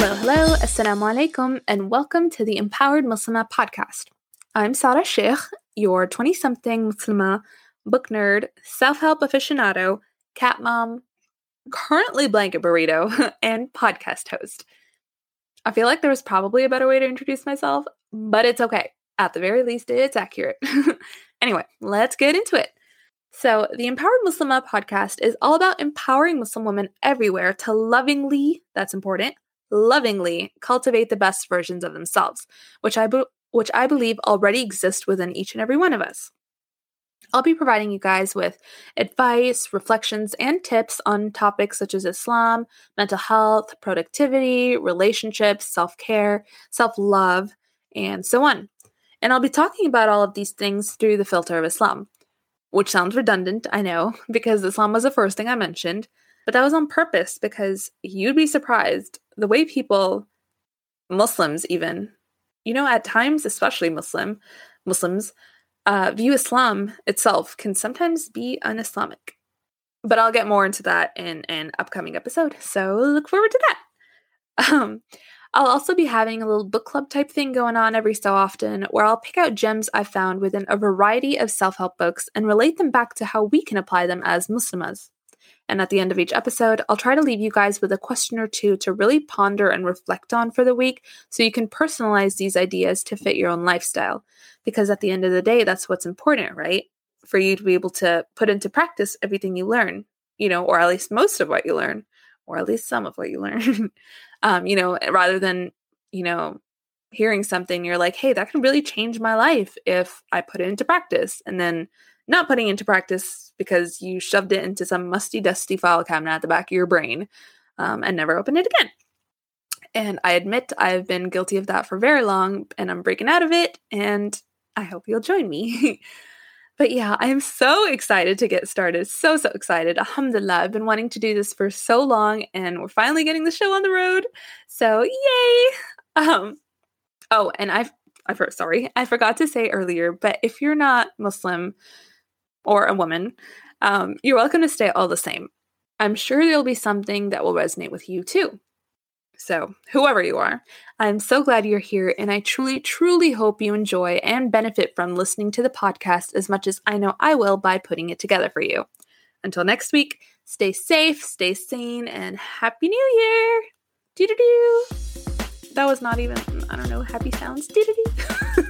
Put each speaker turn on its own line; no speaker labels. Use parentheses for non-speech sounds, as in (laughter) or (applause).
Hello, hello, assalamu alaikum, and welcome to the Empowered Muslimah podcast. I'm Sarah Shaikh, your 20 something Muslimah, book nerd, self help aficionado, cat mom, currently blanket burrito, (laughs) and podcast host. I feel like there was probably a better way to introduce myself, but it's okay. At the very least, it's accurate. (laughs) anyway, let's get into it. So, the Empowered Muslimah podcast is all about empowering Muslim women everywhere to lovingly, that's important, lovingly cultivate the best versions of themselves, which I be- which I believe already exist within each and every one of us. I'll be providing you guys with advice, reflections, and tips on topics such as Islam, mental health, productivity, relationships, self care, self love, and so on. And I'll be talking about all of these things through the filter of Islam, which sounds redundant, I know, (laughs) because Islam was the first thing I mentioned, but that was on purpose because you'd be surprised the way people, Muslims even, you know, at times, especially Muslim, Muslims, uh, view Islam itself can sometimes be un-Islamic. But I'll get more into that in an upcoming episode, so look forward to that. Um, I'll also be having a little book club type thing going on every so often where I'll pick out gems I've found within a variety of self help books and relate them back to how we can apply them as Muslimahs. And at the end of each episode, I'll try to leave you guys with a question or two to really ponder and reflect on for the week so you can personalize these ideas to fit your own lifestyle. Because at the end of the day, that's what's important, right? For you to be able to put into practice everything you learn, you know, or at least most of what you learn, or at least some of what you learn. (laughs) um, you know, rather than, you know, hearing something, you're like, hey, that can really change my life if I put it into practice. And then not putting into practice because you shoved it into some musty, dusty file cabinet at the back of your brain um, and never opened it again. And I admit I've been guilty of that for very long and I'm breaking out of it. And I hope you'll join me. (laughs) but yeah, I am so excited to get started. So, so excited. Alhamdulillah. I've been wanting to do this for so long and we're finally getting the show on the road. So, yay. (laughs) Um, oh, and I've, I have sorry, I forgot to say earlier, but if you're not Muslim, or a woman, um, you're welcome to stay all the same. I'm sure there'll be something that will resonate with you too. So, whoever you are, I'm so glad you're here, and I truly, truly hope you enjoy and benefit from listening to the podcast as much as I know I will by putting it together for you. Until next week, stay safe, stay sane, and Happy New Year! Doo doo doo! That was not even, I don't know, happy sounds. (laughs)